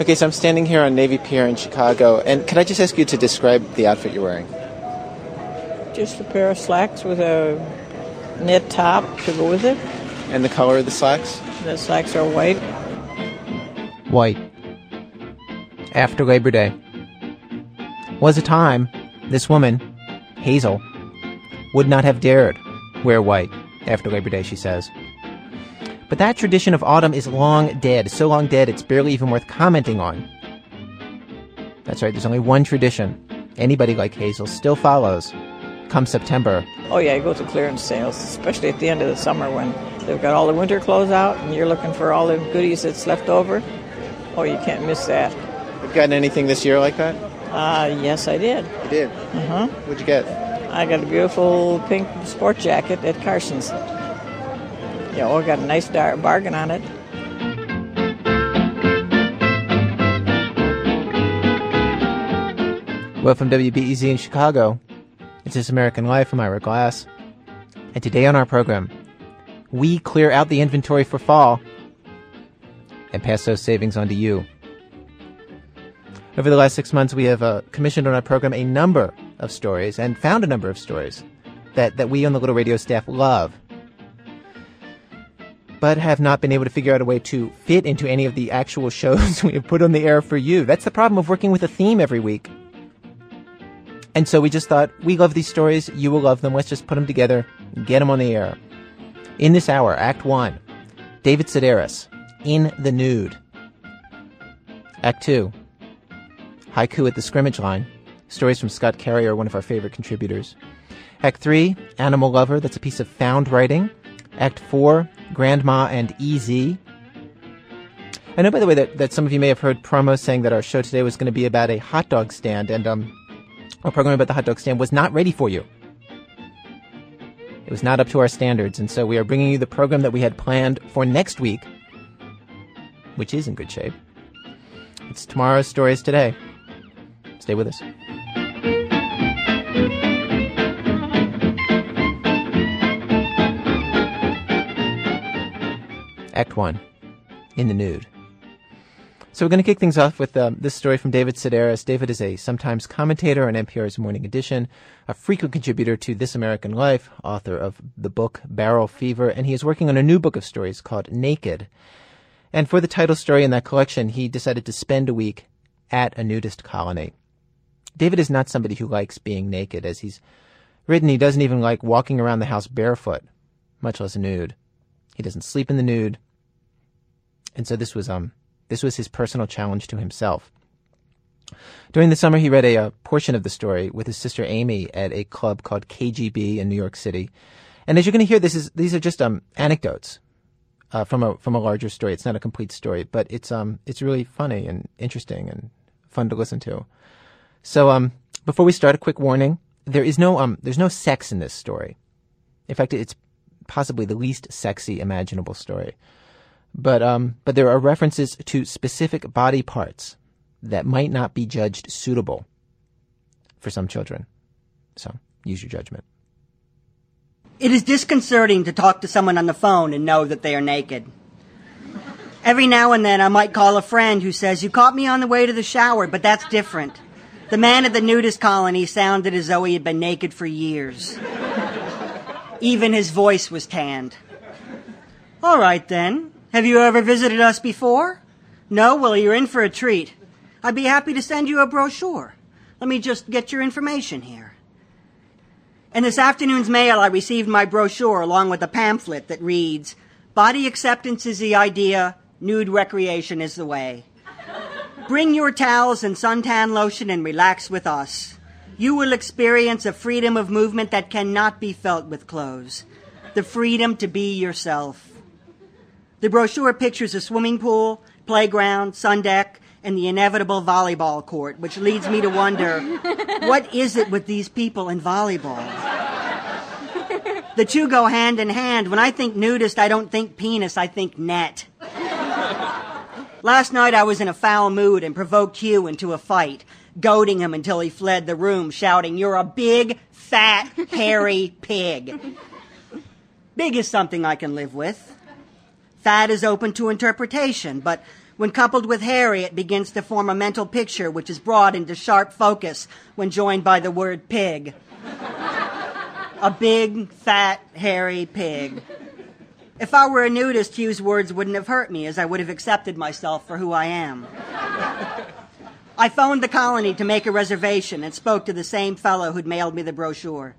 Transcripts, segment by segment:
Okay, so I'm standing here on Navy Pier in Chicago, and can I just ask you to describe the outfit you're wearing? Just a pair of slacks with a knit top to go with it. And the color of the slacks? The slacks are white. White. After Labor Day. Was a time this woman, Hazel, would not have dared wear white after Labor Day, she says. But that tradition of autumn is long dead, so long dead it's barely even worth commenting on. That's right, there's only one tradition anybody like Hazel still follows come September. Oh, yeah, you go to clearance sales, especially at the end of the summer when they've got all the winter clothes out and you're looking for all the goodies that's left over. Oh, you can't miss that. Have you gotten anything this year like that? Uh, yes, I did. You did? Uh huh. What'd you get? I got a beautiful pink sport jacket at Carson's. Oh, I got a nice bargain on it. Well, from WBEZ in Chicago, it's This American Life. I'm Ira Glass. And today on our program, we clear out the inventory for fall and pass those savings on to you. Over the last six months, we have uh, commissioned on our program a number of stories and found a number of stories that, that we on the Little Radio staff love, but have not been able to figure out a way to fit into any of the actual shows we have put on the air for you. That's the problem of working with a theme every week. And so we just thought, we love these stories, you will love them, let's just put them together, get them on the air. In this hour, Act 1, David Sedaris, In the Nude. Act 2, Haiku at the Scrimmage Line, stories from Scott Carrier, one of our favorite contributors. Act 3, Animal Lover, that's a piece of found writing. Act 4, Grandma and EZ. I know, by the way, that, that some of you may have heard promos saying that our show today was going to be about a hot dog stand, and um, our program about the hot dog stand was not ready for you. It was not up to our standards, and so we are bringing you the program that we had planned for next week, which is in good shape. It's tomorrow's stories today. Stay with us. Act 1 In the Nude. So we're going to kick things off with um, this story from David Sedaris. David is a sometimes commentator on NPR's Morning Edition, a frequent contributor to This American Life, author of the book Barrel Fever, and he is working on a new book of stories called Naked. And for the title story in that collection, he decided to spend a week at a nudist colony. David is not somebody who likes being naked. As he's written, he doesn't even like walking around the house barefoot, much less nude. He doesn't sleep in the nude. And so this was um this was his personal challenge to himself. During the summer, he read a, a, portion of the story with his sister Amy at a club called KGB in New York City. And as you're going to hear, this is these are just um, anecdotes uh, from a from a larger story. It's not a complete story, but it's um it's really funny and interesting and fun to listen to. So um before we start, a quick warning: there is no um there's no sex in this story. In fact, it's possibly the least sexy imaginable story. But um, but there are references to specific body parts that might not be judged suitable for some children. So use your judgment. It is disconcerting to talk to someone on the phone and know that they are naked. Every now and then I might call a friend who says, You caught me on the way to the shower, but that's different. The man at the nudist colony sounded as though he had been naked for years. Even his voice was tanned. All right then. Have you ever visited us before? No? Well, you're in for a treat. I'd be happy to send you a brochure. Let me just get your information here. In this afternoon's mail, I received my brochure along with a pamphlet that reads, Body acceptance is the idea, nude recreation is the way. Bring your towels and suntan lotion and relax with us. You will experience a freedom of movement that cannot be felt with clothes. The freedom to be yourself. The brochure pictures a swimming pool, playground, sun deck, and the inevitable volleyball court, which leads me to wonder what is it with these people and volleyball? The two go hand in hand. When I think nudist, I don't think penis, I think net. Last night I was in a foul mood and provoked Hugh into a fight, goading him until he fled the room, shouting, You're a big, fat, hairy pig. Big is something I can live with. Fat is open to interpretation, but When coupled with hairy, it begins to form a mental picture which is brought into sharp focus when joined by the word pig. a big, fat, hairy pig. If I were a nudist, Hugh's words wouldn't have hurt me as I would have accepted myself for who I am. I phoned the colony to make a reservation and spoke to the same fellow who'd mailed me the brochure.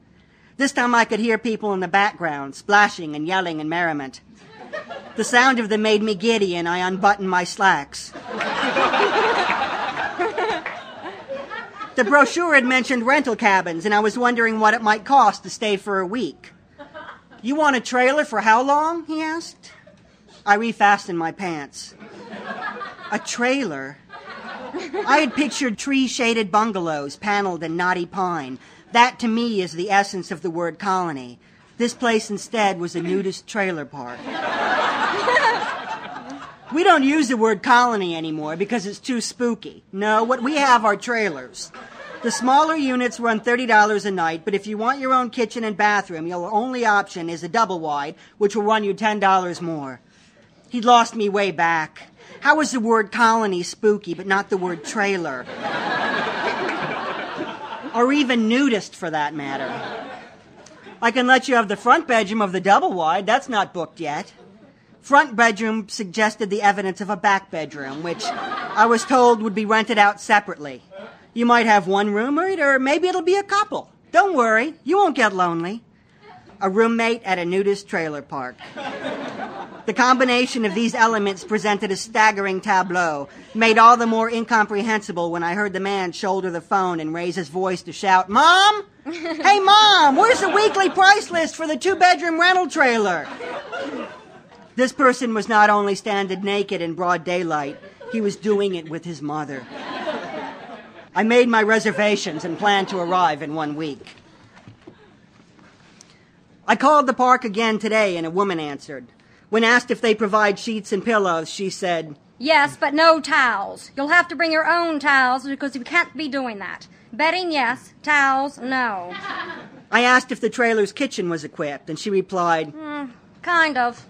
This time I could hear people in the background, splashing and yelling in merriment. The sound of them made me giddy, and I unbuttoned my slacks. the brochure had mentioned rental cabins, and I was wondering what it might cost to stay for a week. You want a trailer for how long? he asked. I refastened my pants. A trailer? I had pictured tree shaded bungalows paneled in knotty pine. That to me is the essence of the word colony. This place instead was a nudist trailer park. we don't use the word colony anymore because it's too spooky. No, what we have are trailers. The smaller units run $30 a night, but if you want your own kitchen and bathroom, your only option is a double wide, which will run you $10 more. He'd lost me way back. How is the word colony spooky, but not the word trailer? or even nudist, for that matter? I can let you have the front bedroom of the double wide. That's not booked yet. Front bedroom suggested the evidence of a back bedroom, which I was told would be rented out separately. You might have one roommate, or maybe it'll be a couple. Don't worry, you won't get lonely. A roommate at a nudist trailer park. The combination of these elements presented a staggering tableau, made all the more incomprehensible when I heard the man shoulder the phone and raise his voice to shout, Mom! Hey, Mom! Where's the weekly price list for the two bedroom rental trailer? This person was not only standing naked in broad daylight, he was doing it with his mother. I made my reservations and planned to arrive in one week. I called the park again today and a woman answered. When asked if they provide sheets and pillows, she said, Yes, but no towels. You'll have to bring your own towels because you can't be doing that. Bedding, yes. Towels, no. I asked if the trailer's kitchen was equipped, and she replied, mm, Kind of.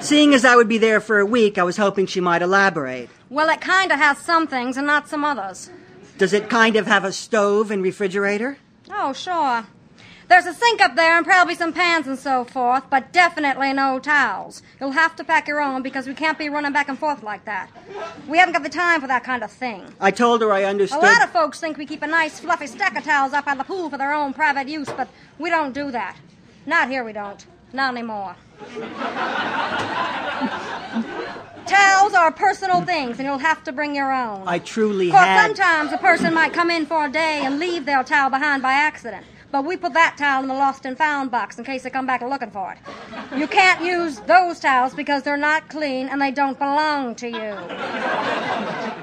Seeing as I would be there for a week, I was hoping she might elaborate. Well, it kind of has some things and not some others. Does it kind of have a stove and refrigerator? Oh, sure. There's a sink up there and probably some pans and so forth, but definitely no towels. You'll have to pack your own because we can't be running back and forth like that. We haven't got the time for that kind of thing. I told her I understood. A lot of folks think we keep a nice fluffy stack of towels up by the pool for their own private use, but we don't do that. Not here we don't. Not anymore. Towels are personal things, and you'll have to bring your own. I truly had. sometimes a person might come in for a day and leave their towel behind by accident. But we put that towel in the lost and found box in case they come back looking for it. You can't use those towels because they're not clean and they don't belong to you.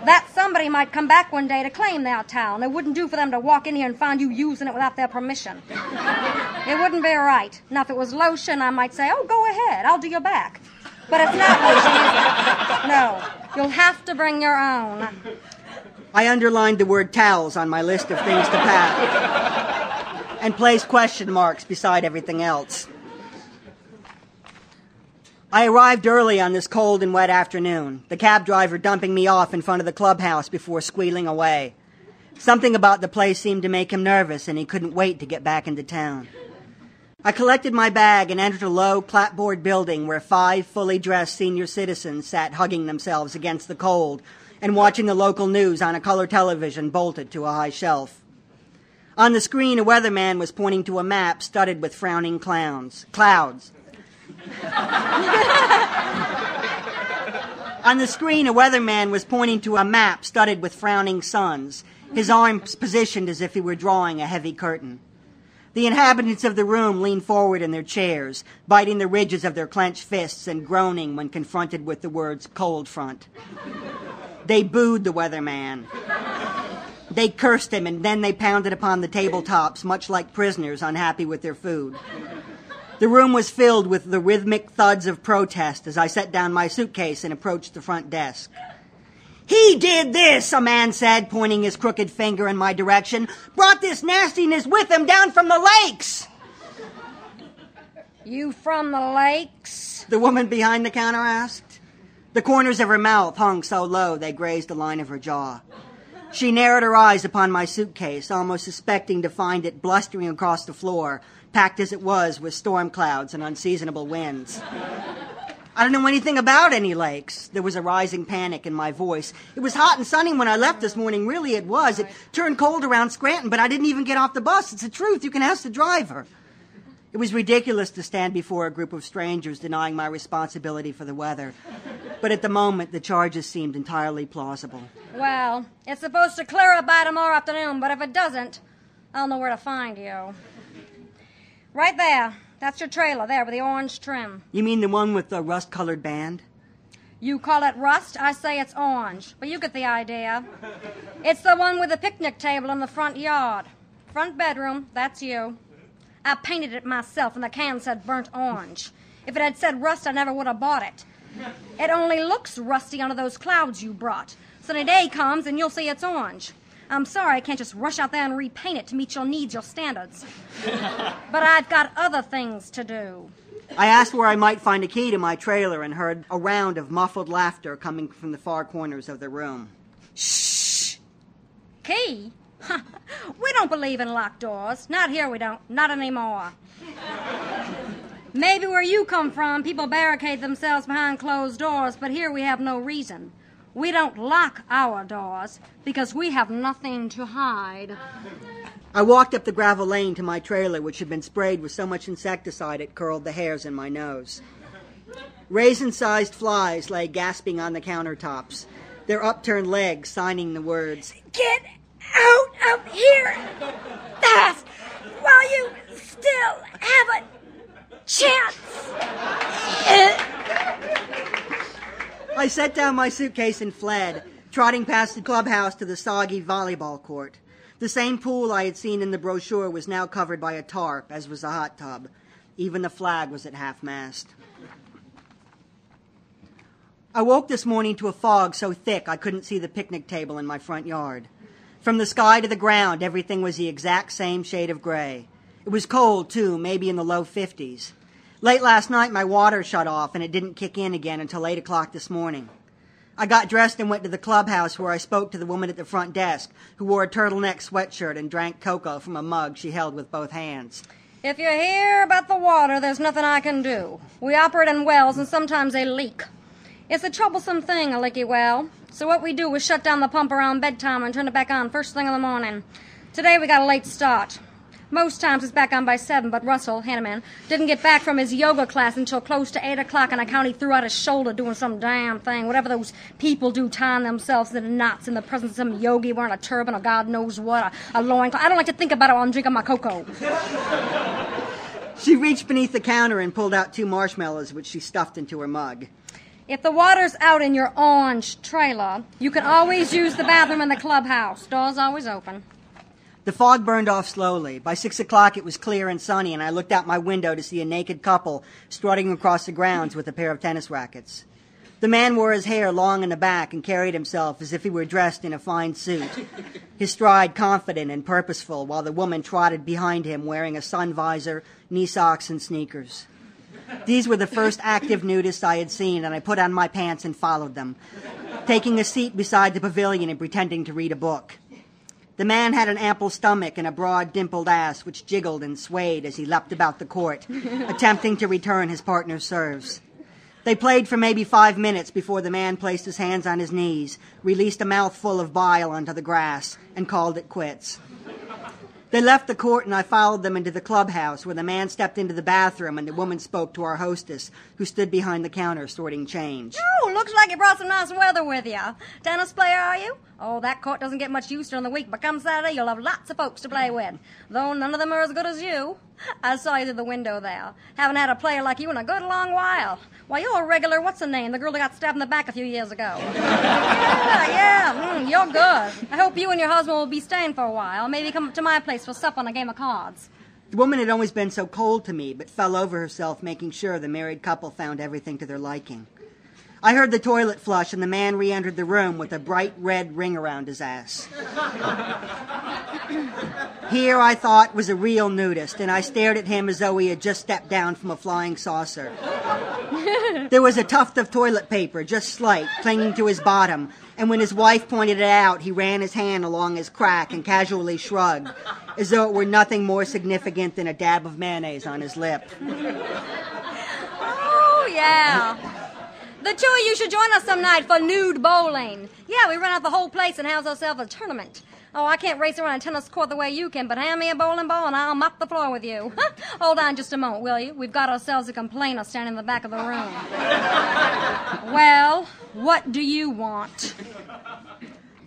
That somebody might come back one day to claim that towel, and it wouldn't do for them to walk in here and find you using it without their permission. It wouldn't be right. Now, if it was lotion, I might say, oh, go ahead, I'll do your back. But it's not lotion. No, you'll have to bring your own. I underlined the word towels on my list of things to pack and placed question marks beside everything else. I arrived early on this cold and wet afternoon, the cab driver dumping me off in front of the clubhouse before squealing away. Something about the place seemed to make him nervous, and he couldn't wait to get back into town. I collected my bag and entered a low clapboard building where five fully dressed senior citizens sat hugging themselves against the cold and watching the local news on a color television bolted to a high shelf. On the screen, a weatherman was pointing to a map studded with frowning clowns, clouds. On the screen, a weatherman was pointing to a map studded with frowning suns, his arms positioned as if he were drawing a heavy curtain. The inhabitants of the room leaned forward in their chairs, biting the ridges of their clenched fists and groaning when confronted with the words cold front. They booed the weatherman. They cursed him and then they pounded upon the tabletops, much like prisoners unhappy with their food. The room was filled with the rhythmic thuds of protest as I set down my suitcase and approached the front desk. He did this, a man said, pointing his crooked finger in my direction. Brought this nastiness with him down from the lakes. You from the lakes? The woman behind the counter asked. The corners of her mouth hung so low they grazed the line of her jaw. She narrowed her eyes upon my suitcase, almost suspecting to find it blustering across the floor, packed as it was with storm clouds and unseasonable winds. I don't know anything about any lakes. There was a rising panic in my voice. It was hot and sunny when I left this morning. Really, it was. It turned cold around Scranton, but I didn't even get off the bus. It's the truth. You can ask the driver. It was ridiculous to stand before a group of strangers denying my responsibility for the weather. But at the moment, the charges seemed entirely plausible. Well, it's supposed to clear up by tomorrow afternoon, but if it doesn't, I'll know where to find you. Right there. That's your trailer there with the orange trim. You mean the one with the rust colored band? You call it rust, I say it's orange. But you get the idea. It's the one with the picnic table in the front yard. Front bedroom, that's you. I painted it myself, and the can said burnt orange. If it had said rust, I never would have bought it. It only looks rusty under those clouds you brought. Sunny day comes, and you'll see it's orange. I'm sorry I can't just rush out there and repaint it to meet your needs, your standards. but I've got other things to do. I asked where I might find a key to my trailer and heard a round of muffled laughter coming from the far corners of the room. Shh! Key? we don't believe in locked doors. Not here, we don't. Not anymore. Maybe where you come from, people barricade themselves behind closed doors, but here we have no reason. We don't lock our doors because we have nothing to hide. I walked up the gravel lane to my trailer, which had been sprayed with so much insecticide it curled the hairs in my nose. Raisin sized flies lay gasping on the countertops, their upturned legs signing the words Get out of here fast while you still have a chance. I set down my suitcase and fled, trotting past the clubhouse to the soggy volleyball court. The same pool I had seen in the brochure was now covered by a tarp, as was the hot tub. Even the flag was at half mast. I woke this morning to a fog so thick I couldn't see the picnic table in my front yard. From the sky to the ground, everything was the exact same shade of gray. It was cold, too, maybe in the low 50s. Late last night, my water shut off and it didn't kick in again until 8 o'clock this morning. I got dressed and went to the clubhouse where I spoke to the woman at the front desk who wore a turtleneck sweatshirt and drank cocoa from a mug she held with both hands. If you hear about the water, there's nothing I can do. We operate in wells and sometimes they leak. It's a troublesome thing, a leaky well. So what we do is shut down the pump around bedtime and turn it back on first thing in the morning. Today we got a late start. Most times it's back on by seven, but Russell, Hanneman, didn't get back from his yoga class until close to eight o'clock, and I count he threw out his shoulder doing some damn thing, whatever those people do, tying themselves in knots in the presence of some yogi wearing a turban or God knows what, a, a loincloth. I don't like to think about it while I'm drinking my cocoa. She reached beneath the counter and pulled out two marshmallows, which she stuffed into her mug. If the water's out in your orange trailer, you can always use the bathroom in the clubhouse. Door's always open. The fog burned off slowly. By six o'clock, it was clear and sunny, and I looked out my window to see a naked couple strutting across the grounds with a pair of tennis rackets. The man wore his hair long in the back and carried himself as if he were dressed in a fine suit, his stride confident and purposeful, while the woman trotted behind him wearing a sun visor, knee socks, and sneakers. These were the first active nudists I had seen, and I put on my pants and followed them, taking a seat beside the pavilion and pretending to read a book. The man had an ample stomach and a broad, dimpled ass which jiggled and swayed as he leapt about the court, attempting to return his partner's serves. They played for maybe five minutes before the man placed his hands on his knees, released a mouthful of bile onto the grass, and called it quits. They left the court and I followed them into the clubhouse where the man stepped into the bathroom and the woman spoke to our hostess who stood behind the counter sorting change. Oh, looks like you brought some nice weather with you. Tennis player, are you? Oh, that court doesn't get much use during the week, but come Saturday you'll have lots of folks to play with. Though none of them are as good as you. I saw you through the window there. Haven't had a player like you in a good long while. Why, you're a regular, what's the name? The girl that got stabbed in the back a few years ago. yeah, yeah, mm, you're good. I hope you and your husband will be staying for a while. Maybe come up to my place for supper on a game of cards. The woman had always been so cold to me, but fell over herself making sure the married couple found everything to their liking. I heard the toilet flush, and the man re entered the room with a bright red ring around his ass. Here I thought was a real nudist, and I stared at him as though he had just stepped down from a flying saucer. there was a tuft of toilet paper, just slight, clinging to his bottom, and when his wife pointed it out, he ran his hand along his crack and casually shrugged, as though it were nothing more significant than a dab of mayonnaise on his lip. Oh, yeah. The two of you should join us some night for nude bowling. Yeah, we run out the whole place and house ourselves a tournament. Oh, I can't race around a tennis court the way you can, but hand me a bowling ball and I'll mop the floor with you. Hold on just a moment, will you? We've got ourselves a complainer standing in the back of the room. well, what do you want?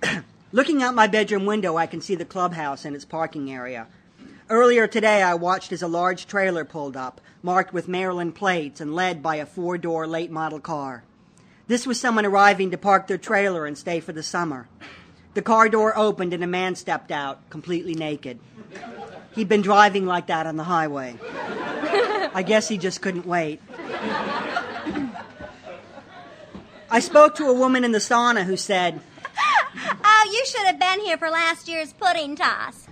Looking out my bedroom window, I can see the clubhouse and its parking area. Earlier today, I watched as a large trailer pulled up, marked with Maryland plates and led by a four door late model car. This was someone arriving to park their trailer and stay for the summer. The car door opened and a man stepped out, completely naked. He'd been driving like that on the highway. I guess he just couldn't wait. I spoke to a woman in the sauna who said, Oh, you should have been here for last year's pudding toss.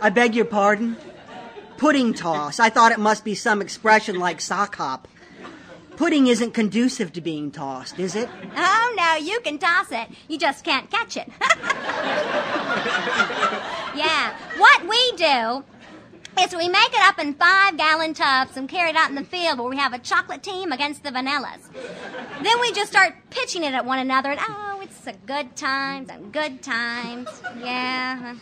I beg your pardon? Pudding toss. I thought it must be some expression like sock hop. Pudding isn't conducive to being tossed, is it? Oh, no, you can toss it. You just can't catch it. yeah, what we do is we make it up in five gallon tubs and carry it out in the field where we have a chocolate team against the vanillas. Then we just start pitching it at one another and oh, it's a good times and good times. Yeah.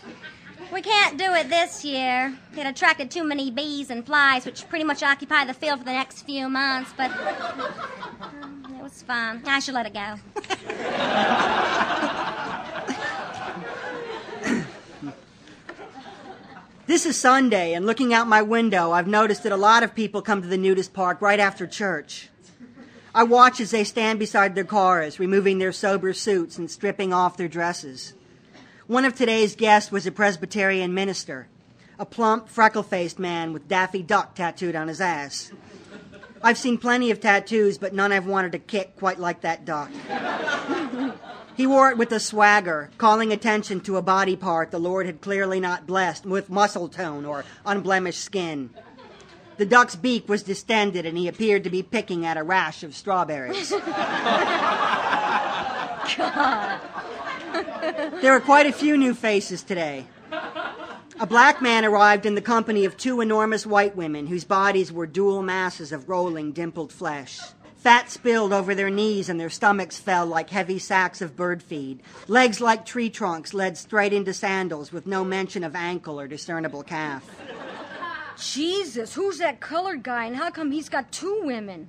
We can't do it this year. It attracted too many bees and flies, which pretty much occupy the field for the next few months, but um, it was fun. I should let it go. This is Sunday, and looking out my window, I've noticed that a lot of people come to the nudist park right after church. I watch as they stand beside their cars, removing their sober suits and stripping off their dresses. One of today's guests was a Presbyterian minister, a plump, freckle faced man with Daffy Duck tattooed on his ass. I've seen plenty of tattoos, but none I've wanted to kick quite like that duck. He wore it with a swagger, calling attention to a body part the Lord had clearly not blessed with muscle tone or unblemished skin. The duck's beak was distended and he appeared to be picking at a rash of strawberries. there are quite a few new faces today. A black man arrived in the company of two enormous white women whose bodies were dual masses of rolling, dimpled flesh. Fat spilled over their knees and their stomachs fell like heavy sacks of bird feed. Legs like tree trunks led straight into sandals with no mention of ankle or discernible calf. Jesus, who's that colored guy and how come he's got two women?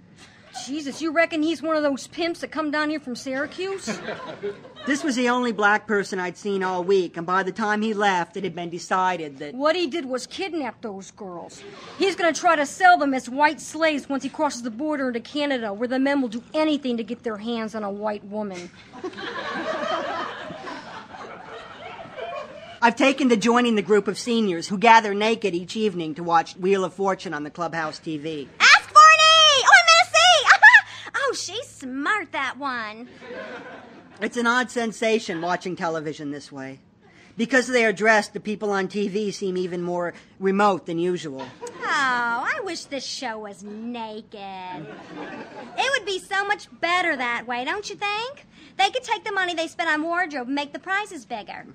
Jesus, you reckon he's one of those pimps that come down here from Syracuse? This was the only black person I'd seen all week, and by the time he left, it had been decided that. What he did was kidnap those girls. He's going to try to sell them as white slaves once he crosses the border into Canada, where the men will do anything to get their hands on a white woman. I've taken to joining the group of seniors who gather naked each evening to watch Wheel of Fortune on the clubhouse TV. Ask ah Barney! Oh, I'm Missy! oh, she's smart, that one. It's an odd sensation watching television this way. Because they are dressed, the people on TV seem even more remote than usual. Oh, I wish this show was naked. It would be so much better that way, don't you think? They could take the money they spent on wardrobe and make the prizes bigger.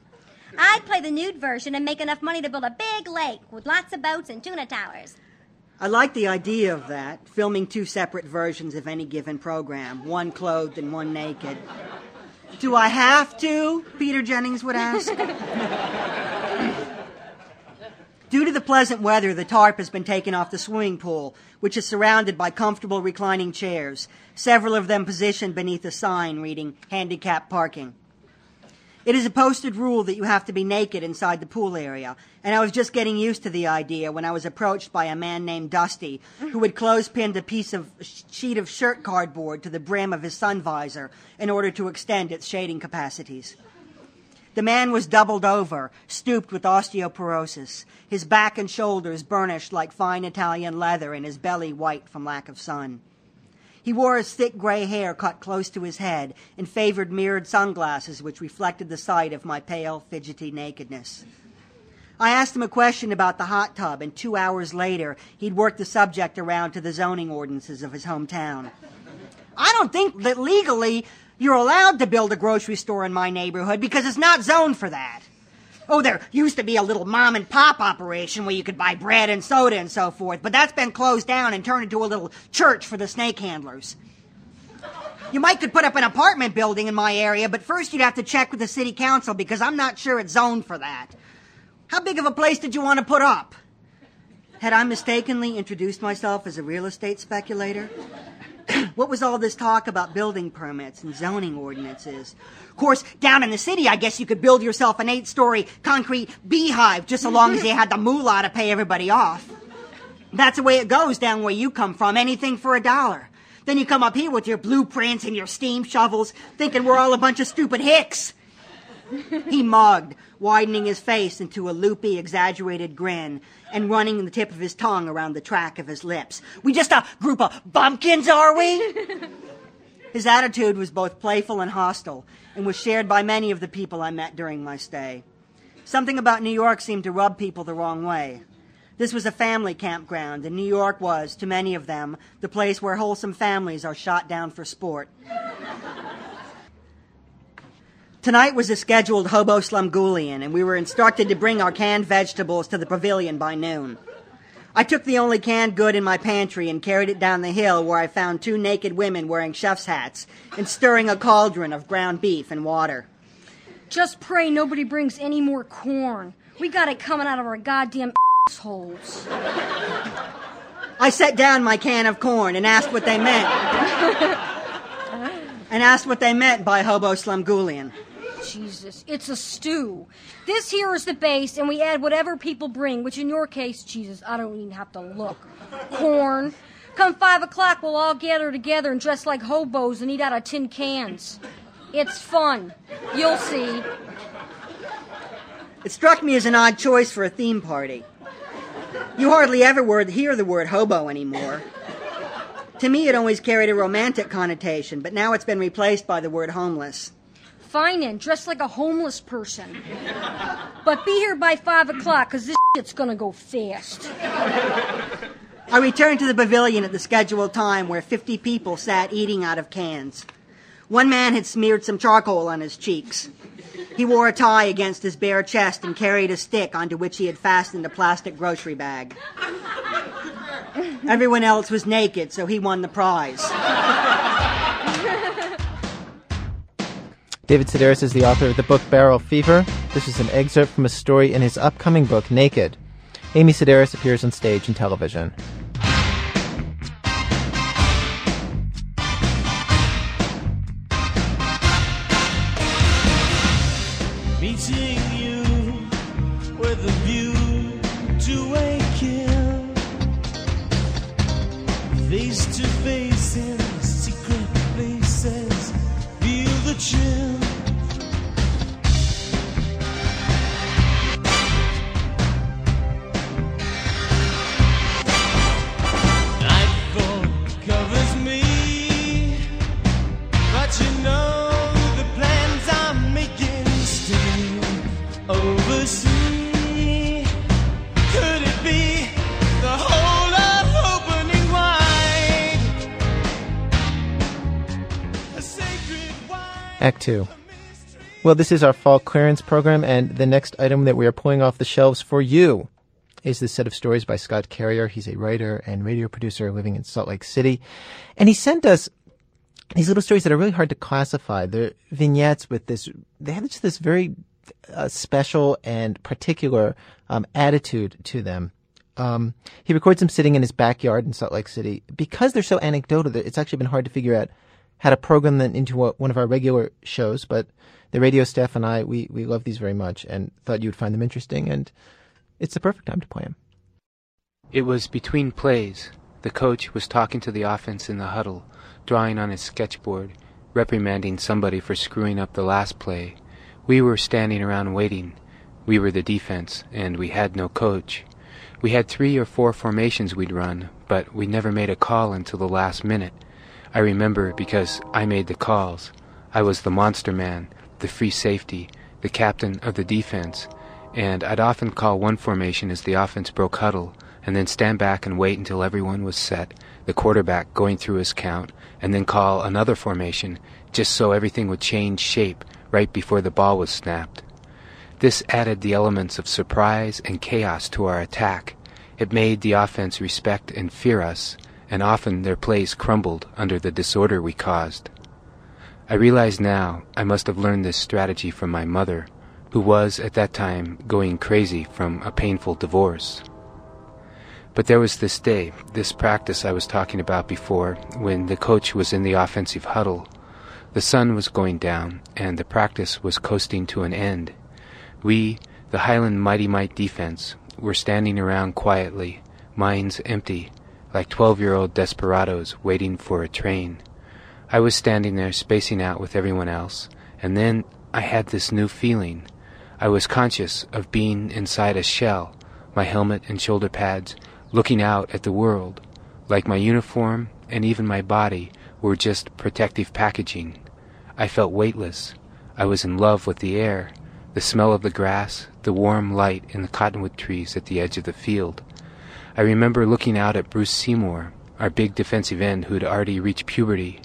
I'd play the nude version and make enough money to build a big lake with lots of boats and tuna towers. I like the idea of that, filming two separate versions of any given program, one clothed and one naked. Do I have to? Peter Jennings would ask. Due to the pleasant weather, the tarp has been taken off the swimming pool, which is surrounded by comfortable reclining chairs, several of them positioned beneath a sign reading handicap parking. It is a posted rule that you have to be naked inside the pool area, and I was just getting used to the idea when I was approached by a man named Dusty, who had clothespinned a piece of sheet of shirt cardboard to the brim of his sun visor in order to extend its shading capacities. The man was doubled over, stooped with osteoporosis, his back and shoulders burnished like fine Italian leather and his belly white from lack of sun. He wore his thick gray hair cut close to his head and favored mirrored sunglasses which reflected the sight of my pale, fidgety nakedness. I asked him a question about the hot tub, and two hours later, he'd worked the subject around to the zoning ordinances of his hometown. I don't think that legally you're allowed to build a grocery store in my neighborhood because it's not zoned for that. Oh, there used to be a little mom and pop operation where you could buy bread and soda and so forth, but that's been closed down and turned into a little church for the snake handlers. You might could put up an apartment building in my area, but first you'd have to check with the city council because I'm not sure it's zoned for that. How big of a place did you want to put up? Had I mistakenly introduced myself as a real estate speculator? What was all this talk about building permits and zoning ordinances? Of course, down in the city, I guess you could build yourself an eight story concrete beehive just so long as you had the moolah to pay everybody off. That's the way it goes down where you come from. Anything for a dollar. Then you come up here with your blueprints and your steam shovels, thinking we're all a bunch of stupid hicks. he mugged, widening his face into a loopy, exaggerated grin and running the tip of his tongue around the track of his lips. We just a group of bumpkins, are we? his attitude was both playful and hostile and was shared by many of the people I met during my stay. Something about New York seemed to rub people the wrong way. This was a family campground, and New York was, to many of them, the place where wholesome families are shot down for sport. Tonight was a scheduled hobo slumgullion, and we were instructed to bring our canned vegetables to the pavilion by noon. I took the only canned good in my pantry and carried it down the hill where I found two naked women wearing chef's hats and stirring a cauldron of ground beef and water. Just pray nobody brings any more corn. We got it coming out of our goddamn assholes. I set down my can of corn and asked what they meant. and asked what they meant by hobo slumgullion. Jesus, it's a stew. This here is the base, and we add whatever people bring, which in your case, Jesus, I don't even have to look. Corn. Come five o'clock, we'll all gather together and dress like hobos and eat out of tin cans. It's fun. You'll see. It struck me as an odd choice for a theme party. You hardly ever hear the word hobo anymore. To me, it always carried a romantic connotation, but now it's been replaced by the word homeless. Fine and dress like a homeless person. But be here by five o'clock, because this shit's gonna go fast. I returned to the pavilion at the scheduled time where 50 people sat eating out of cans. One man had smeared some charcoal on his cheeks. He wore a tie against his bare chest and carried a stick onto which he had fastened a plastic grocery bag. Everyone else was naked, so he won the prize. David Sedaris is the author of the book Barrel Fever. This is an excerpt from a story in his upcoming book, Naked. Amy Sedaris appears on stage and television. Well, this is our fall clearance program, and the next item that we are pulling off the shelves for you is this set of stories by Scott Carrier. He's a writer and radio producer living in Salt Lake City. And he sent us these little stories that are really hard to classify. They're vignettes with this, they have just this very uh, special and particular um, attitude to them. Um, he records them sitting in his backyard in Salt Lake City. Because they're so anecdotal, it's actually been hard to figure out how to program them into a, one of our regular shows. But the radio staff and I, we, we love these very much and thought you would find them interesting. And it's the perfect time to play them. It was between plays. The coach was talking to the offense in the huddle, drawing on his sketchboard, reprimanding somebody for screwing up the last play. We were standing around waiting. We were the defense, and we had no coach. We had three or four formations we'd run, but we never made a call until the last minute. I remember because I made the calls. I was the monster man, the free safety, the captain of the defense, and I'd often call one formation as the offense broke huddle, and then stand back and wait until everyone was set, the quarterback going through his count, and then call another formation just so everything would change shape right before the ball was snapped. This added the elements of surprise and chaos to our attack. It made the offense respect and fear us, and often their plays crumbled under the disorder we caused. I realize now I must have learned this strategy from my mother, who was at that time going crazy from a painful divorce. But there was this day, this practice I was talking about before, when the coach was in the offensive huddle. The sun was going down, and the practice was coasting to an end. We, the Highland Mighty Mite defense, were standing around quietly, minds empty, like twelve-year-old desperados waiting for a train. I was standing there spacing out with everyone else, and then I had this new feeling. I was conscious of being inside a shell, my helmet and shoulder pads, looking out at the world, like my uniform and even my body were just protective packaging. I felt weightless. I was in love with the air, the smell of the grass, the warm light in the cottonwood trees at the edge of the field. I remember looking out at Bruce Seymour, our big defensive end who'd already reached puberty.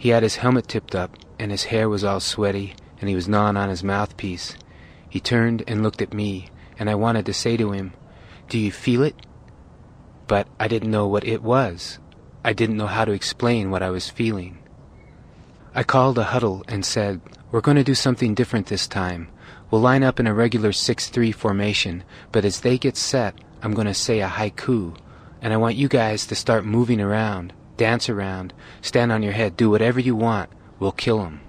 He had his helmet tipped up, and his hair was all sweaty, and he was gnawing on his mouthpiece. He turned and looked at me, and I wanted to say to him, Do you feel it? But I didn't know what it was. I didn't know how to explain what I was feeling. I called a huddle and said, We're going to do something different this time. We'll line up in a regular 6-3 formation, but as they get set, I'm going to say a haiku, and I want you guys to start moving around, dance around, stand on your head, do whatever you want. We'll kill 'em.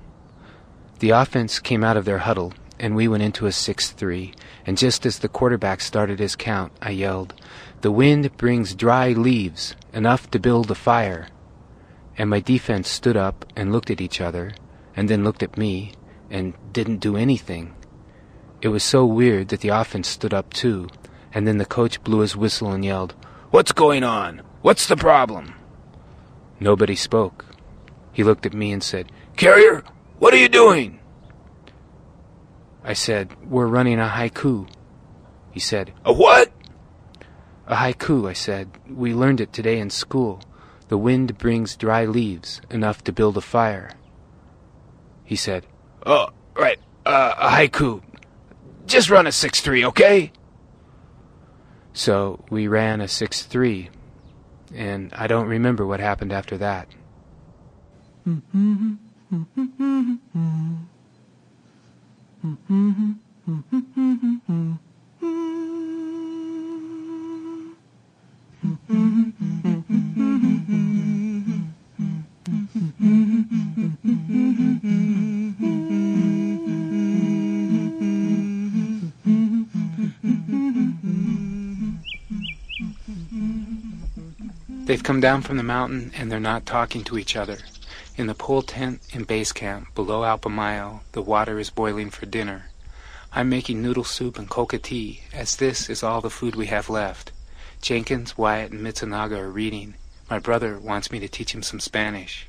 The offense came out of their huddle, and we went into a 6-3, and just as the quarterback started his count, I yelled, The wind brings dry leaves, enough to build a fire. And my defense stood up and looked at each other, and then looked at me, and didn't do anything. It was so weird that the offense stood up too, and then the coach blew his whistle and yelled, What's going on? What's the problem? Nobody spoke. He looked at me and said, Carrier, what are you doing? I said, We're running a haiku. He said, A what? A haiku, I said. We learned it today in school. The wind brings dry leaves, enough to build a fire. He said, Oh, right, uh, a haiku. Just run a 6-3, okay? So we ran a 6-3, and I don't remember what happened after that. down from the mountain and they're not talking to each other. In the pole tent in base camp, below Alpamayo, the water is boiling for dinner. I'm making noodle soup and coca tea, as this is all the food we have left. Jenkins, Wyatt, and Mitsunaga are reading. My brother wants me to teach him some Spanish.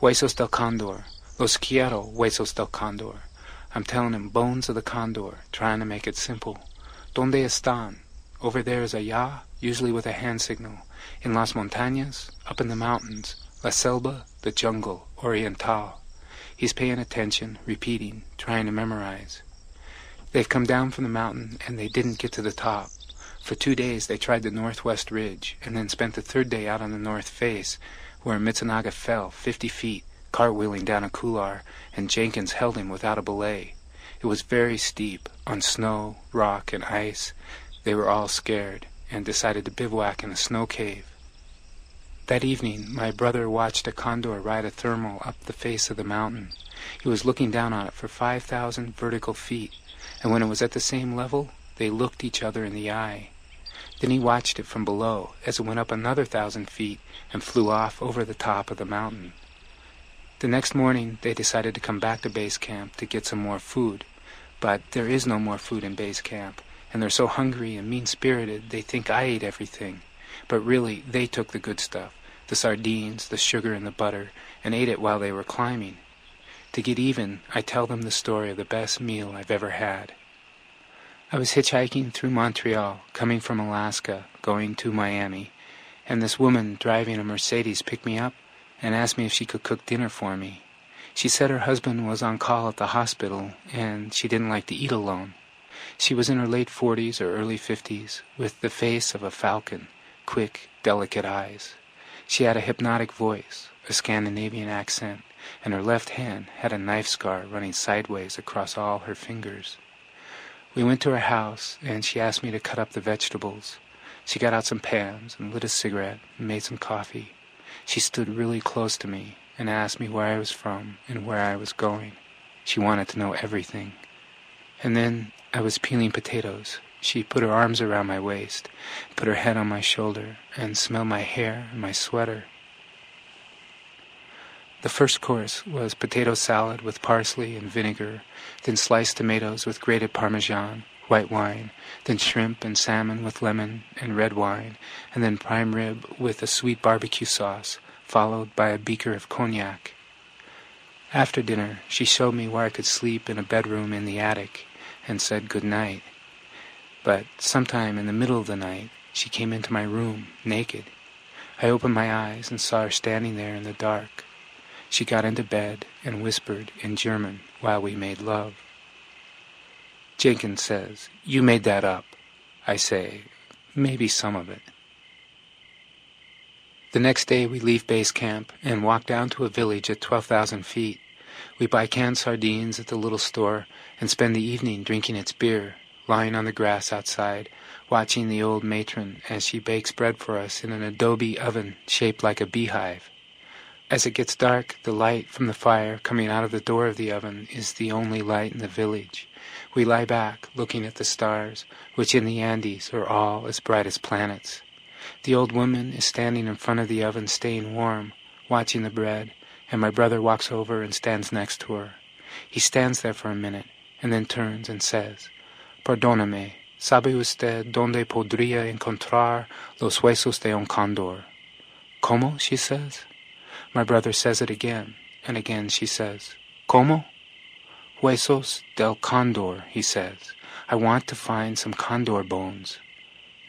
Huesos del Condor. Los quiero, huesos del Condor. I'm telling him bones of the condor, trying to make it simple. Donde están? Over there is a ya, usually with a hand signal. In las montañas, up in the mountains. La selva, the jungle, oriental. He's paying attention, repeating, trying to memorize. They've come down from the mountain and they didn't get to the top. For two days they tried the northwest ridge and then spent the third day out on the north face where Mitsunaga fell fifty feet, cartwheeling down a couloir, and Jenkins held him without a belay. It was very steep, on snow, rock, and ice. They were all scared and decided to bivouac in a snow cave. That evening, my brother watched a condor ride a thermal up the face of the mountain. He was looking down on it for 5,000 vertical feet, and when it was at the same level, they looked each other in the eye. Then he watched it from below as it went up another thousand feet and flew off over the top of the mountain. The next morning, they decided to come back to base camp to get some more food. But there is no more food in base camp, and they're so hungry and mean-spirited they think I ate everything. But really, they took the good stuff. the sardines, the sugar, and the butter, and ate it while they were climbing. To get even, I tell them the story of the best meal I've ever had. I was hitchhiking through Montreal, coming from Alaska, going to Miami, and this woman driving a Mercedes picked me up and asked me if she could cook dinner for me. She said her husband was on call at the hospital and she didn't like to eat alone. She was in her late forties or early fifties, with the face of a falcon, quick, delicate eyes. She had a hypnotic voice, a Scandinavian accent, and her left hand had a knife scar running sideways across all her fingers. We went to her house, and she asked me to cut up the vegetables. She got out some pans and lit a cigarette and made some coffee. She stood really close to me and asked me where I was from and where I was going. She wanted to know everything. And then I was peeling potatoes. She put her arms around my waist, put her head on my shoulder, and smelled my hair and my sweater. The first course was potato salad with parsley and vinegar, then sliced tomatoes with grated parmesan, white wine, then shrimp and salmon with lemon and red wine, and then prime rib with a sweet barbecue sauce, followed by a beaker of cognac. After dinner, she showed me where I could sleep in a bedroom in the attic and said good night. But sometime in the middle of the night, she came into my room, naked. I opened my eyes and saw her standing there in the dark. She got into bed and whispered in German while we made love. Jenkins says, You made that up. I say, Maybe some of it. The next day we leave base camp and walk down to a village at 12,000 feet. We buy canned sardines at the little store and spend the evening drinking its beer, lying on the grass outside, watching the old matron as she bakes bread for us in an adobe oven shaped like a beehive. As it gets dark, the light from the fire coming out of the door of the oven is the only light in the village. We lie back, looking at the stars, which in the Andes are all as bright as planets. The old woman is standing in front of the oven staying warm, watching the bread, and my brother walks over and stands next to her. He stands there for a minute, and then turns and says, Perdóname, ¿sabe usted dónde podría encontrar los huesos de un cóndor? ¿Cómo? she says. My brother says it again, and again she says, ¿Cómo? Huesos del cóndor, he says. I want to find some condor bones.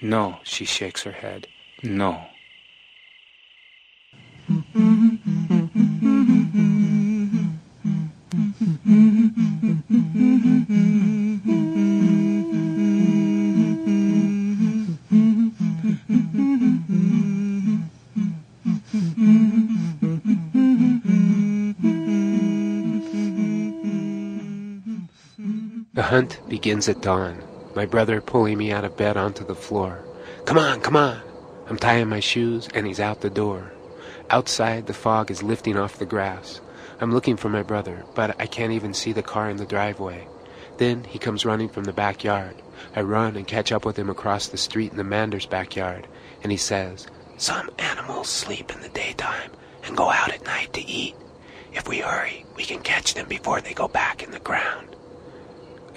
No, she shakes her head. No. The hunt begins at dawn, my brother pulling me out of bed onto the floor. Come on, come on! I'm tying my shoes, and he's out the door. Outside, the fog is lifting off the grass. I'm looking for my brother, but I can't even see the car in the driveway. Then he comes running from the backyard. I run and catch up with him across the street in the Manders backyard, and he says, Some animals sleep in the daytime and go out at night to eat. If we hurry, we can catch them before they go back in the ground.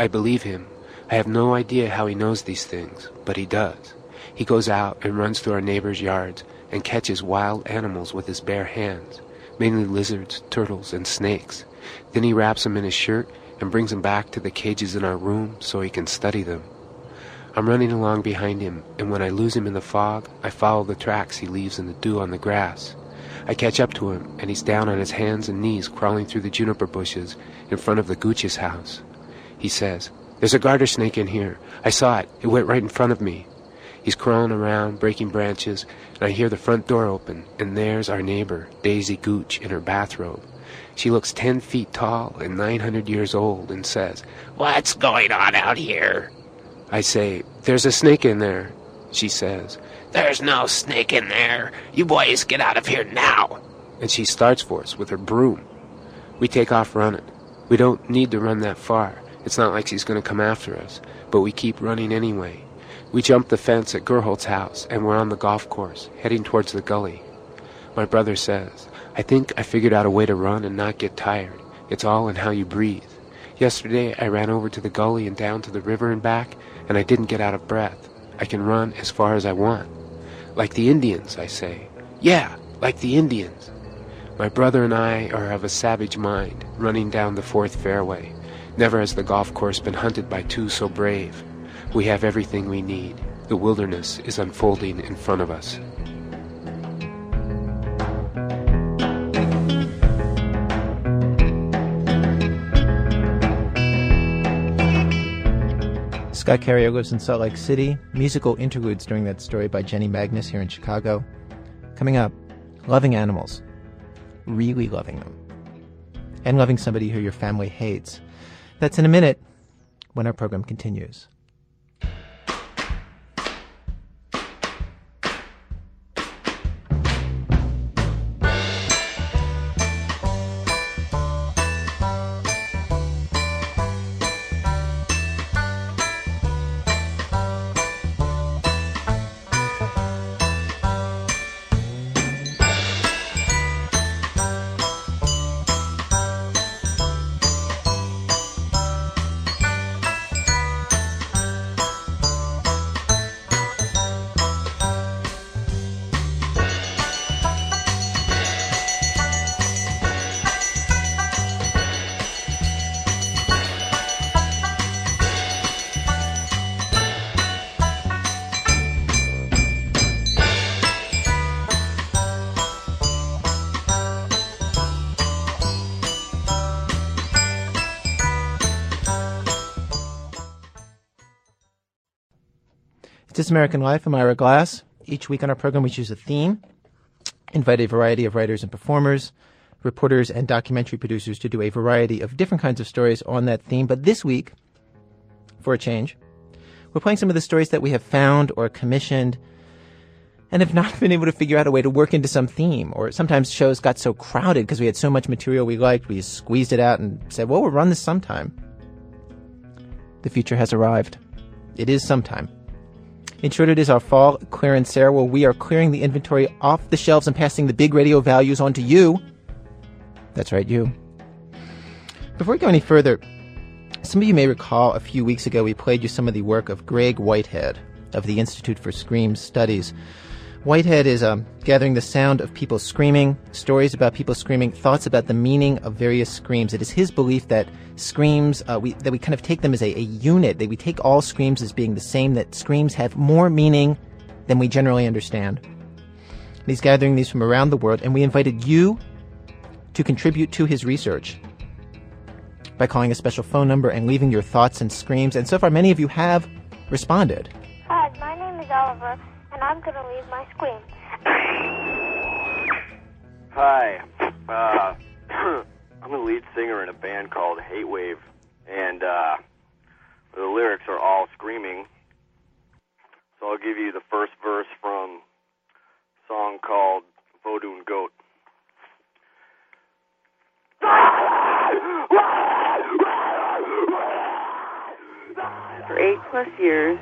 I believe him. I have no idea how he knows these things, but he does. He goes out and runs through our neighbors' yards and catches wild animals with his bare hands, mainly lizards, turtles, and snakes. Then he wraps them in his shirt and brings them back to the cages in our room so he can study them. I'm running along behind him, and when I lose him in the fog, I follow the tracks he leaves in the dew on the grass. I catch up to him, and he's down on his hands and knees crawling through the juniper bushes in front of the Gooch's house. He says, There's a garter snake in here. I saw it. It went right in front of me. He's crawling around, breaking branches, and I hear the front door open, and there's our neighbor, Daisy Gooch, in her bathrobe. She looks ten feet tall and nine hundred years old and says, What's going on out here? I say, There's a snake in there. She says, There's no snake in there. You boys get out of here now. And she starts for us with her broom. We take off running. We don't need to run that far. It's not like she's going to come after us, but we keep running anyway. We jump the fence at Gerholt's house, and we're on the golf course, heading towards the gully. My brother says, I think I figured out a way to run and not get tired. It's all in how you breathe. Yesterday, I ran over to the gully and down to the river and back, and I didn't get out of breath. I can run as far as I want. Like the Indians, I say. Yeah, like the Indians. My brother and I are of a savage mind, running down the fourth fairway. Never has the golf course been hunted by two so brave. We have everything we need. The wilderness is unfolding in front of us. Scott Carrier lives in Salt Lake City. Musical interludes during that story by Jenny Magnus here in Chicago. Coming up, loving animals. Really loving them. And loving somebody who your family hates. That's in a minute when our program continues. This American Life. I'm Ira Glass. Each week on our program, we choose a theme, invite a variety of writers and performers, reporters, and documentary producers to do a variety of different kinds of stories on that theme. But this week, for a change, we're playing some of the stories that we have found or commissioned and have not been able to figure out a way to work into some theme. Or sometimes shows got so crowded because we had so much material we liked, we squeezed it out and said, well, we'll run this sometime. The future has arrived. It is sometime. In short, it is our fall clearance sale where we are clearing the inventory off the shelves and passing the big radio values on to you. That's right, you. Before we go any further, some of you may recall a few weeks ago we played you some of the work of Greg Whitehead of the Institute for Scream Studies. Whitehead is um, gathering the sound of people screaming, stories about people screaming, thoughts about the meaning of various screams. It is his belief that screams, uh, we, that we kind of take them as a, a unit, that we take all screams as being the same, that screams have more meaning than we generally understand. And he's gathering these from around the world, and we invited you to contribute to his research by calling a special phone number and leaving your thoughts and screams. And so far, many of you have responded. And I'm going to leave my scream. Hi. Uh, I'm the lead singer in a band called Hate Wave, and uh, the lyrics are all screaming. So I'll give you the first verse from a song called Vodun Goat. For eight plus years,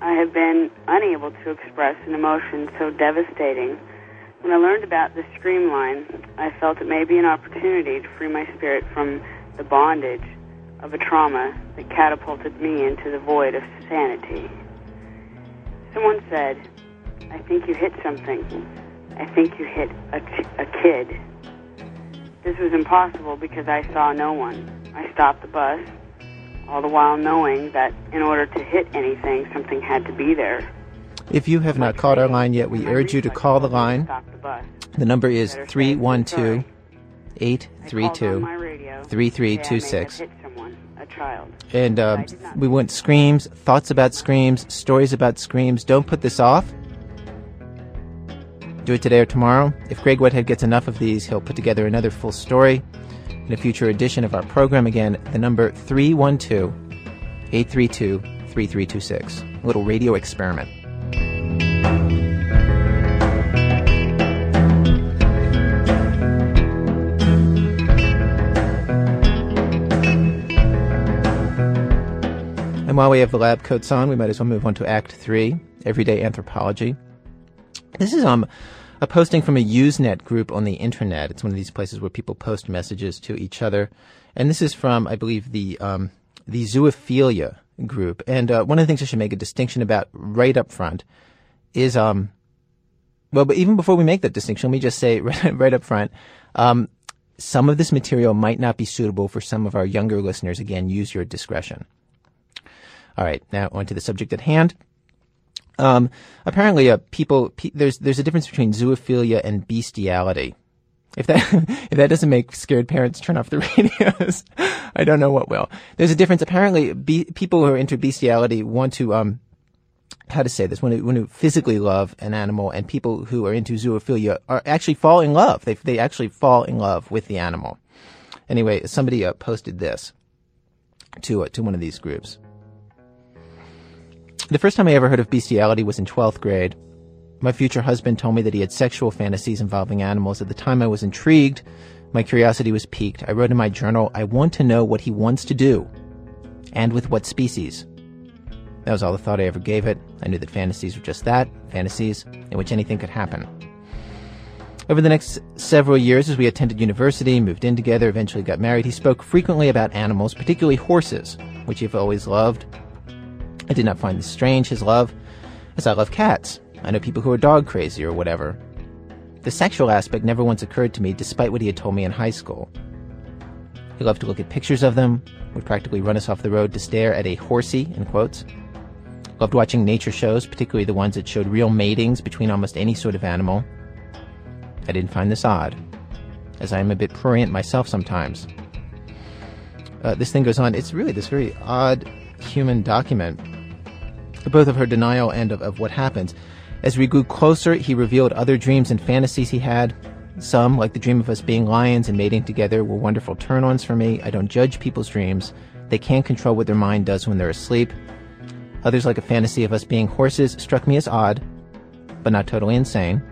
I have been unable to express an emotion so devastating. When I learned about the streamline, I felt it may be an opportunity to free my spirit from the bondage of a trauma that catapulted me into the void of sanity. Someone said, I think you hit something. I think you hit a, kid. This was impossible because I saw no one. I stopped the bus, all the while knowing that in order to hit anything, something had to be there. If you have not called our line yet, we urge you to call the line. The number is 312 I 832 called my radio I may have 3326. hit someone, a child. And um, we want screams, thoughts about screams, stories about screams. Don't put this off. Do it today or tomorrow. If Greg Whitehead gets enough of these, he'll put together another full story in a future edition of our program. Again, the number 312 832 3326. A little radio experiment. And while we have the lab coats on, we might as well move on to Act Three: Everyday Anthropology. This is um a posting from a Usenet group on the internet. It's one of these places where people post messages to each other, and this is from I believe the um the zoophilia group. And uh, one of the things I should make a distinction about right up front is um Well, but even before we make that distinction, let me just say right, right up front, um, some of this material might not be suitable for some of our younger listeners. Again, use your discretion. All right, now on to the subject at hand. Um, apparently, uh, people pe- there's there's a difference between zoophilia and bestiality. If that if that doesn't make scared parents turn off the radios, I don't know what will. There's a difference. Apparently, be, people who are into bestiality want to um, how to say this when you physically love an animal, and people who are into zoophilia are actually fall in love. They they actually fall in love with the animal. Anyway, somebody uh, posted this to uh, to one of these groups. The first time I ever heard of bestiality was in 12th grade. My future husband told me that he had sexual fantasies involving animals. At the time, I was intrigued. My curiosity was piqued. I wrote in my journal, I want to know what he wants to do and with what species. That was all the thought I ever gave it. I knew that fantasies were just that fantasies in which anything could happen. Over the next several years, as we attended university, moved in together, eventually got married, he spoke frequently about animals, particularly horses, which he've always loved. I did not find this strange, his love, as I love cats. I know people who are dog crazy or whatever. The sexual aspect never once occurred to me, despite what he had told me in high school. He loved to look at pictures of them, would practically run us off the road to stare at a horsey, in quotes. Loved watching nature shows, particularly the ones that showed real matings between almost any sort of animal. I didn't find this odd, as I am a bit prurient myself sometimes. Uh, this thing goes on. It's really this very odd human document, both of her denial and of, of what happens. As we grew closer, he revealed other dreams and fantasies he had. Some, like the dream of us being lions and mating together, were wonderful turn ons for me. I don't judge people's dreams. They can't control what their mind does when they're asleep. Others, like a fantasy of us being horses, struck me as odd, but not totally insane.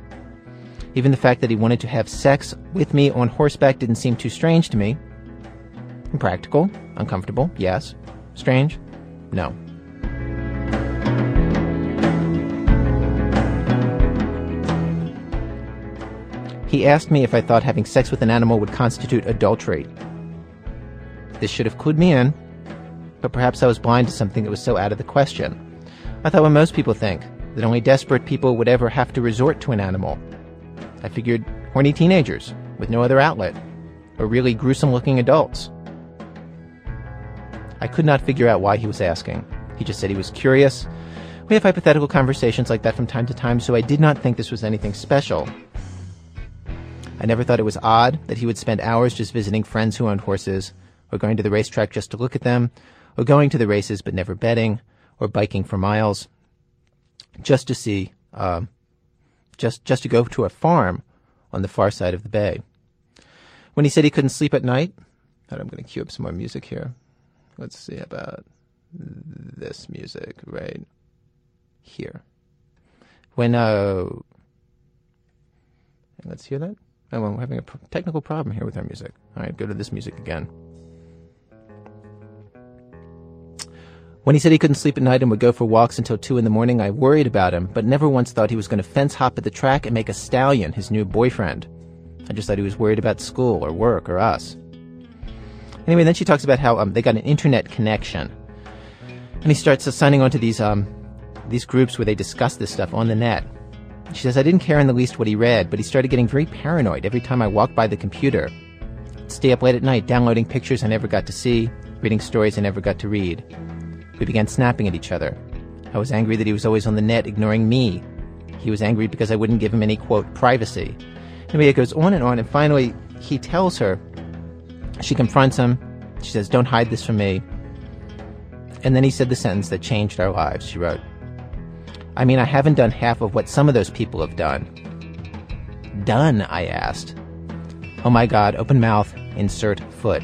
Even the fact that he wanted to have sex with me on horseback didn't seem too strange to me. Impractical, uncomfortable, yes. Strange? No. He asked me if I thought having sex with an animal would constitute adultery. This should have clued me in, but perhaps I was blind to something that was so out of the question. I thought what most people think, that only desperate people would ever have to resort to an animal. I figured horny teenagers with no other outlet, or really gruesome looking adults. I could not figure out why he was asking. He just said he was curious. We have hypothetical conversations like that from time to time, so I did not think this was anything special. I never thought it was odd that he would spend hours just visiting friends who owned horses, or going to the racetrack just to look at them, or going to the races but never betting, or biking for miles, just to see, uh, just just to go to a farm on the far side of the bay. When he said he couldn't sleep at night, I'm going to cue up some more music here. Let's see about this music right here. When uh, let's hear that. Oh, well, we're having a technical problem here with our music. All right, go to this music again. When he said he couldn't sleep at night and would go for walks until 2 in the morning, I worried about him, but never once thought he was going to fence hop at the track and make a stallion his new boyfriend. I just thought he was worried about school or work or us. Anyway, then she talks about how um, they got an internet connection. And he starts signing on to these, um, these groups where they discuss this stuff on the net. She says, I didn't care in the least what he read, but he started getting very paranoid every time I walked by the computer. Stay up late at night downloading pictures I never got to see, reading stories I never got to read. We began snapping at each other. I was angry that he was always on the net ignoring me. He was angry because I wouldn't give him any, quote, privacy. Anyway, it goes on and on, and finally, he tells her, she confronts him. She says, Don't hide this from me. And then he said the sentence that changed our lives. She wrote, I mean, I haven't done half of what some of those people have done. Done, I asked. Oh my god, open mouth, insert foot.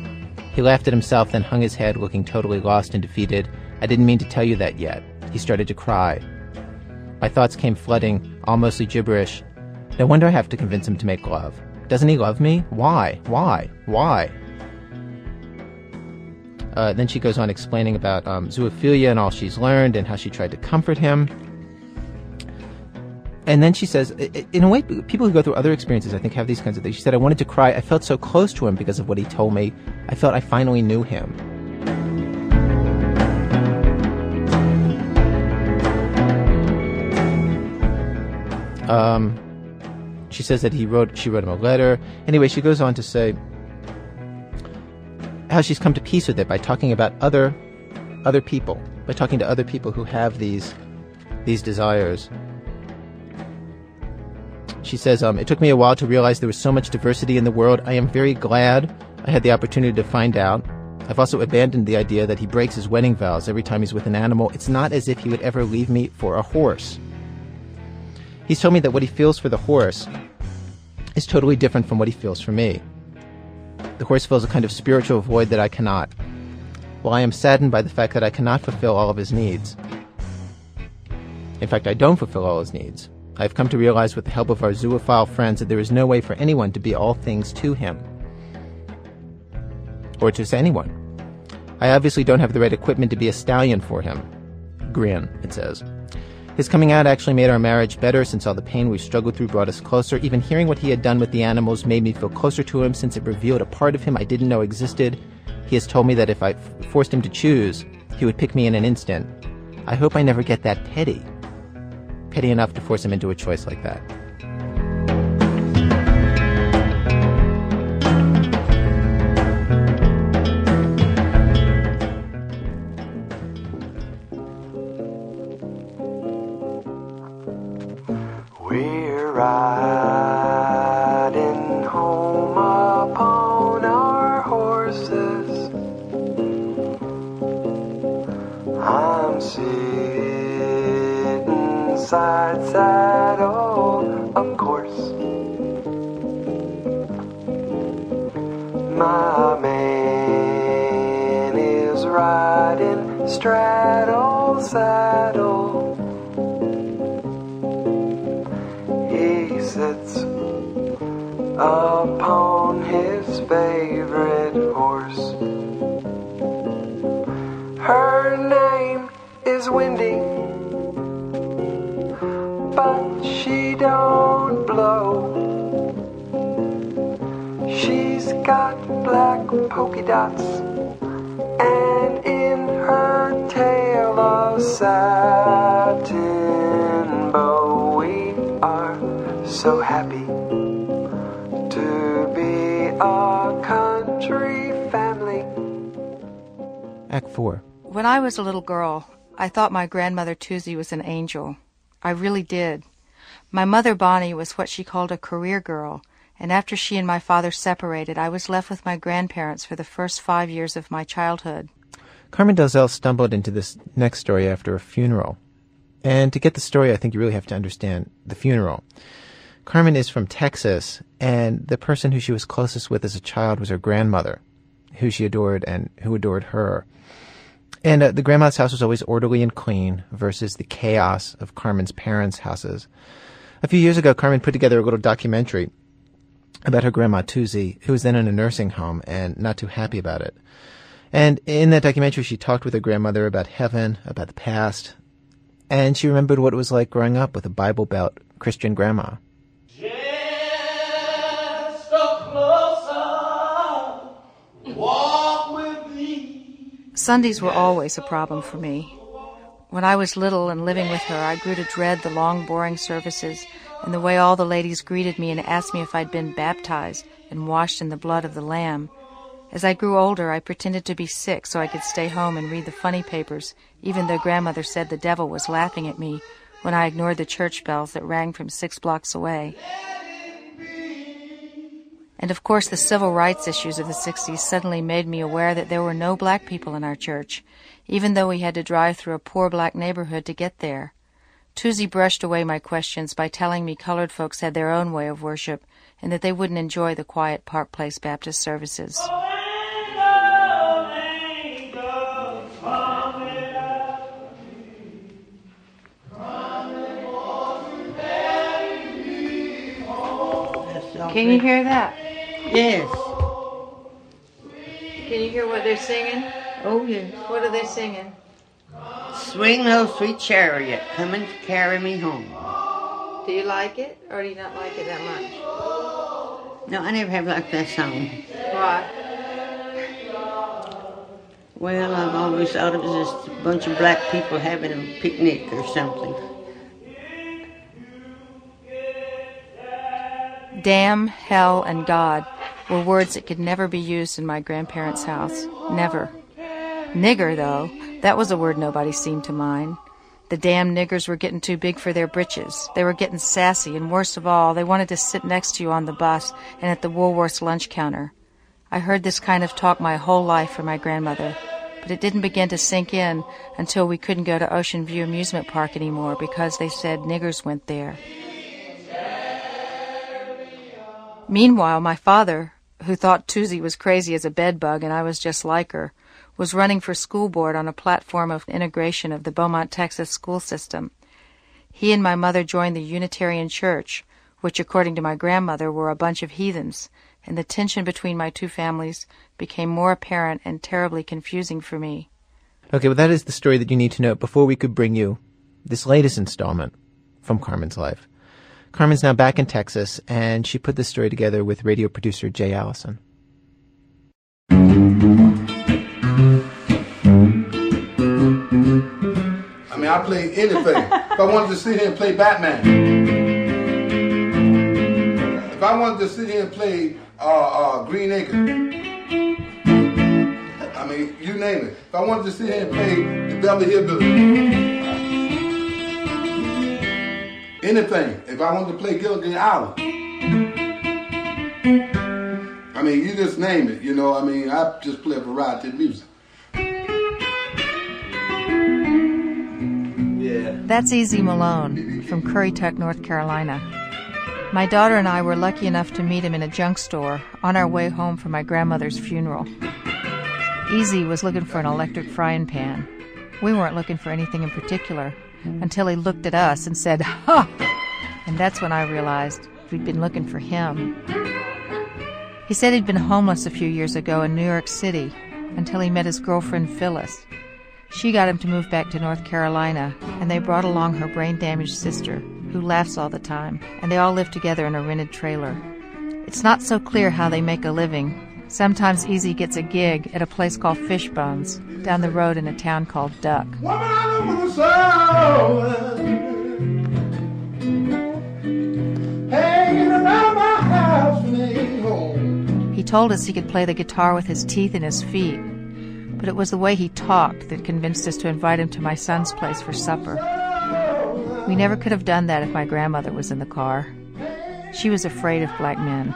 He laughed at himself, then hung his head, looking totally lost and defeated. I didn't mean to tell you that yet. He started to cry. My thoughts came flooding, all mostly gibberish. No wonder I have to convince him to make love. Doesn't he love me? Why? Why? Why? Uh, then she goes on explaining about um, zoophilia and all she's learned and how she tried to comfort him. And then she says, in a way, people who go through other experiences, I think, have these kinds of things. She said, I wanted to cry. I felt so close to him because of what he told me. I felt I finally knew him. Um, she says that he wrote she wrote him a letter. Anyway, she goes on to say how she's come to peace with it by talking about other other people, by talking to other people who have these these desires. She says, um, It took me a while to realize there was so much diversity in the world. I am very glad I had the opportunity to find out. I've also abandoned the idea that he breaks his wedding vows every time he's with an animal. It's not as if he would ever leave me for a horse. He's told me that what he feels for the horse is totally different from what he feels for me. The horse fills a kind of spiritual void that I cannot. While I am saddened by the fact that I cannot fulfill all of his needs, in fact, I don't fulfill all his needs. I've come to realize with the help of our zoophile friends that there is no way for anyone to be all things to him. Or to anyone. I obviously don't have the right equipment to be a stallion for him. Grin, it says. His coming out actually made our marriage better since all the pain we struggled through brought us closer. Even hearing what he had done with the animals made me feel closer to him since it revealed a part of him I didn't know existed. He has told me that if I forced him to choose, he would pick me in an instant. I hope I never get that petty petty enough to force him into a choice like that. Saddle. He sits upon his favorite horse. Her name is Wendy, but she don't blow. She's got black polka dots, Act 4. When I was a little girl, I thought my grandmother Tuesday was an angel. I really did. My mother Bonnie was what she called a career girl, and after she and my father separated, I was left with my grandparents for the first five years of my childhood. Carmen Delzell stumbled into this next story after a funeral. And to get the story, I think you really have to understand the funeral. Carmen is from Texas, and the person who she was closest with as a child was her grandmother, who she adored and who adored her. And uh, the grandma's house was always orderly and clean versus the chaos of Carmen's parents' houses. A few years ago, Carmen put together a little documentary about her grandma Tuzi, who was then in a nursing home and not too happy about it. And in that documentary, she talked with her grandmother about heaven, about the past, and she remembered what it was like growing up with a Bible Belt Christian grandma. Sundays were always a problem for me. When I was little and living with her, I grew to dread the long, boring services and the way all the ladies greeted me and asked me if I'd been baptized and washed in the blood of the Lamb. As I grew older, I pretended to be sick so I could stay home and read the funny papers, even though grandmother said the devil was laughing at me when I ignored the church bells that rang from six blocks away. And of course, the civil rights issues of the 60s suddenly made me aware that there were no black people in our church, even though we had to drive through a poor black neighborhood to get there. Tuzi brushed away my questions by telling me colored folks had their own way of worship and that they wouldn't enjoy the quiet Park Place Baptist services. Can you hear that? Yes. Can you hear what they're singing? Oh, yes. What are they singing? Swing low, sweet chariot, come and carry me home. Do you like it, or do you not like it that much? No, I never have liked that song. Why? Well, I've always thought it was just a bunch of black people having a picnic or something. Damn, hell, and God were words that could never be used in my grandparents' house. Never. Nigger, though, that was a word nobody seemed to mind. The damn niggers were getting too big for their britches. They were getting sassy, and worst of all, they wanted to sit next to you on the bus and at the Woolworth's lunch counter. I heard this kind of talk my whole life from my grandmother, but it didn't begin to sink in until we couldn't go to Ocean View Amusement Park anymore because they said niggers went there. Meanwhile, my father, who thought Toosie was crazy as a bedbug and I was just like her, was running for school board on a platform of integration of the Beaumont, Texas school system. He and my mother joined the Unitarian Church, which, according to my grandmother, were a bunch of heathens, and the tension between my two families became more apparent and terribly confusing for me. Okay, well, that is the story that you need to know before we could bring you this latest installment from Carmen's life. Carmen's now back in Texas, and she put this story together with radio producer Jay Allison. I mean, I play anything. if I wanted to sit here and play Batman, if I wanted to sit here and play uh, uh, Green Acres, I mean, you name it. If I wanted to sit here and play the Beverly Hillbillies, anything. If I wanted to play Gilligan Island, I mean, you just name it. You know, I mean, I just play a variety of music. Yeah. That's Easy Malone from Currituck, North Carolina. My daughter and I were lucky enough to meet him in a junk store on our way home from my grandmother's funeral. Easy was looking for an electric frying pan. We weren't looking for anything in particular Mm-hmm. until he looked at us and said, Ha! And that's when I realized we'd been looking for him. He said he'd been homeless a few years ago in New York City until he met his girlfriend Phyllis. She got him to move back to North Carolina, and they brought along her brain damaged sister, who laughs all the time, and they all live together in a rented trailer. It's not so clear how they make a living. Sometimes Easy gets a gig at a place called Fishbones, down the road in a town called Duck. He told us he could play the guitar with his teeth and his feet, but it was the way he talked that convinced us to invite him to my son's place for supper. We never could have done that if my grandmother was in the car. She was afraid of black men,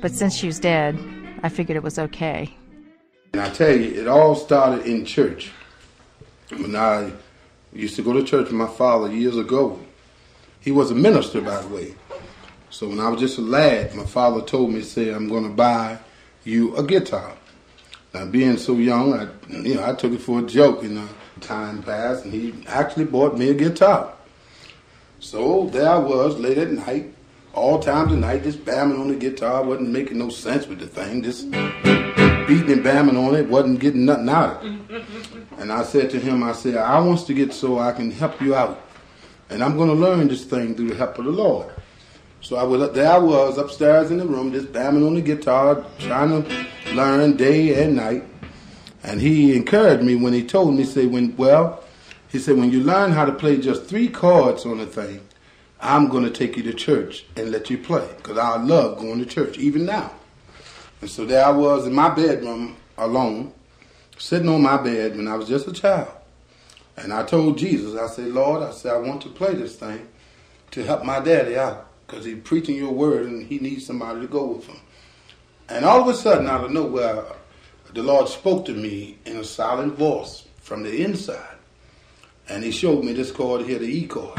but since she was dead, I figured it was okay. And I tell you, it all started in church. When I used to go to church with my father years ago, he was a minister, by the way. So when I was just a lad, my father told me, "Say, I'm going to buy you a guitar." Now, being so young, I, you know, I took it for a joke. You know, time passed, and he actually bought me a guitar. So there I was, late at night, all times of night, just bamming on the guitar. wasn't making no sense with the thing. Just beating and bamming on it, wasn't getting nothing out of it. And I said to him, I said, I wants to get so I can help you out. And I'm going to learn this thing through the help of the Lord. So I was there. I was upstairs in the room, just bamming on the guitar, trying to learn day and night. And he encouraged me when he told me, say, when well, he said, when you learn how to play just three chords on the thing, I'm going to take you to church and let you play because I love going to church even now. And so there I was in my bedroom alone, sitting on my bed when I was just a child. And I told Jesus, I said, Lord, I said, I want to play this thing to help my daddy out because he's preaching your word and he needs somebody to go with him. And all of a sudden, out of nowhere, the Lord spoke to me in a silent voice from the inside. And he showed me this chord here, the E chord.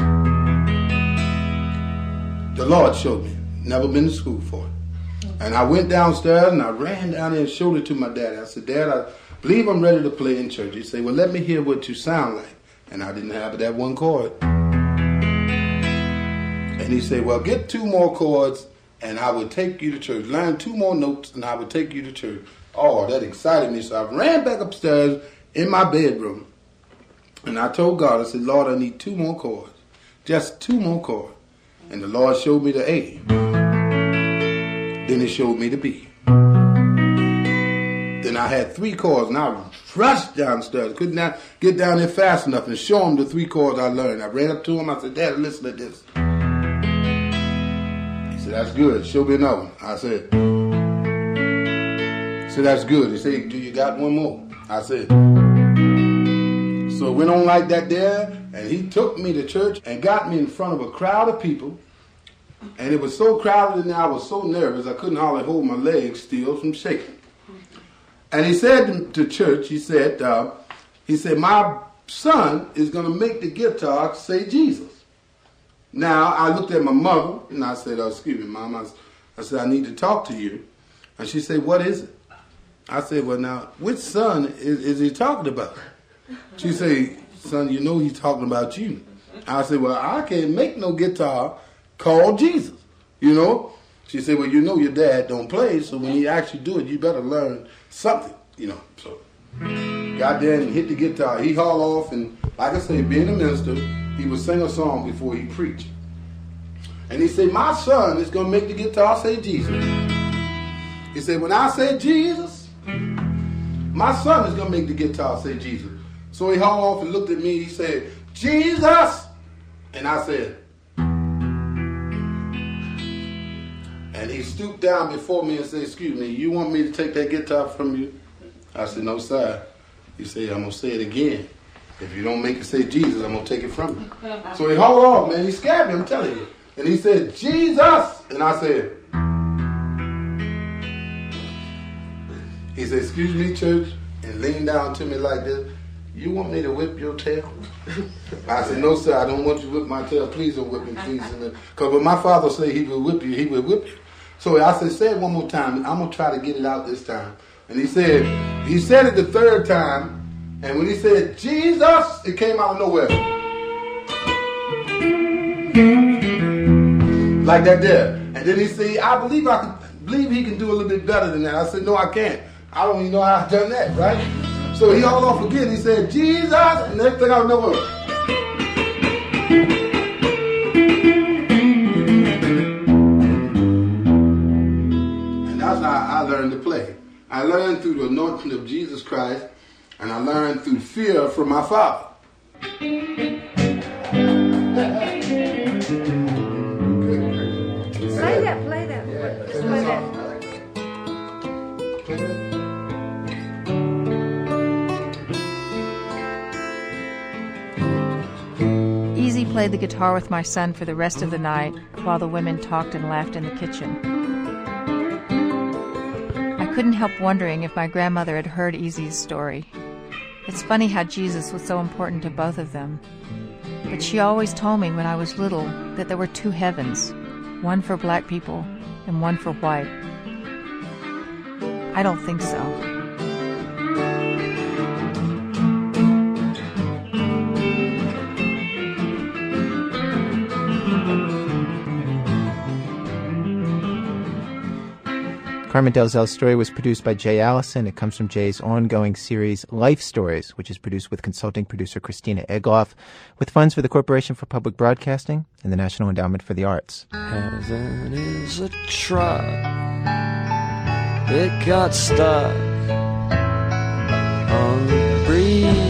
The Lord showed me. Never been to school for it. And I went downstairs and I ran down there and showed it to my dad. I said, Dad, I believe I'm ready to play in church. He said, Well, let me hear what you sound like. And I didn't have that one chord. And he said, Well, get two more chords and I would take you to church. Learn two more notes and I would take you to church. Oh, that excited me. So I ran back upstairs in my bedroom and I told God, I said, Lord, I need two more chords. Just two more chords. And the Lord showed me the A. Then he showed me the B. Then I had three chords, and I rushed downstairs. Could not get down there fast enough and show him the three chords I learned. I ran up to him. I said, Dad, listen to this. He said, that's good. Show me another one. I said, said, that's good. He said, do you got one more? I said, so it went on like that there, and he took me to church and got me in front of a crowd of people. And it was so crowded and I was so nervous I couldn't hardly hold my legs still from shaking. And he said to church, he said, uh, he said, my son is going to make the guitar say Jesus. Now, I looked at my mother and I said, oh, excuse me, mom. I, I said, I need to talk to you. And she said, what is it? I said, well, now, which son is, is he talking about? She said, son, you know he's talking about you. I said, well, I can't make no guitar called Jesus, you know? She said, well, you know your dad don't play, so when he actually do it, you better learn something, you know. So got there hit the guitar. He hauled off, and like I said, being a minister, he would sing a song before he preached. And he said, my son is going to make the guitar say Jesus. He said, when I say Jesus, my son is going to make the guitar say Jesus. So he hauled off and looked at me. He said, Jesus. And I said, stooped down before me and said, excuse me, you want me to take that guitar from you? I said, no, sir. He said, I'm going to say it again. If you don't make it say Jesus, I'm going to take it from you. So he hauled off, man. He scared me, I'm telling you. And he said, Jesus. And I said, he said, excuse me, church, and leaned down to me like this. You want me to whip your tail? I said, no, sir, I don't want you to whip my tail. Please don't whip me, please. Because when my father said he would whip you, he would whip you. So I said, say it one more time. I'm going to try to get it out this time. And he said, he said it the third time. And when he said, Jesus, it came out of nowhere. Like that there. And then he said, I believe I can, believe he can do a little bit better than that. I said, no, I can't. I don't even know how I've done that, right? So he hauled off again. He said, Jesus, and next thing I know, learned to play. I learned through the anointing of Jesus Christ, and I learned through fear from my father. Play that, play that. Play that. Easy played the guitar with my son for the rest of the night while the women talked and laughed in the kitchen. Couldn't help wondering if my grandmother had heard Easy's story. It's funny how Jesus was so important to both of them. But she always told me when I was little that there were two heavens one for black people and one for white. I don't think so. Carmen Delzell's story was produced by Jay Allison. It comes from Jay's ongoing series Life Stories, which is produced with consulting producer Christina Egloff, with funds for the Corporation for Public Broadcasting and the National Endowment for the Arts. Heaven is a truck. It got stuck on the breeze.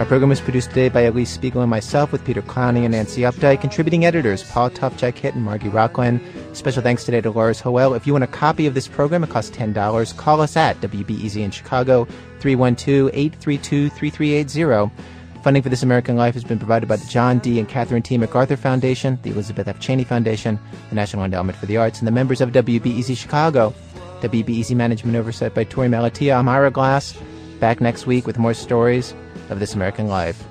Our program was produced today by Elise Spiegel and myself with Peter Clowney and Nancy Updike. Contributing editors Paul Tough, Jack Hitt, and Margy Rochlin. Special thanks today to Lars Hoel. If you want a copy of this program, it costs $10. Call us at WBEZ in Chicago, 312-832-3380. Funding for This American Life has been provided by the John D. and Catherine T. MacArthur Foundation, the Elizabeth F. Cheney Foundation, the National Endowment for the Arts, and the members of WBEZ Chicago. WBEZ Management Oversight by Torey Malatia. I'm Ira Glass. Back next week with more stories of This American Life.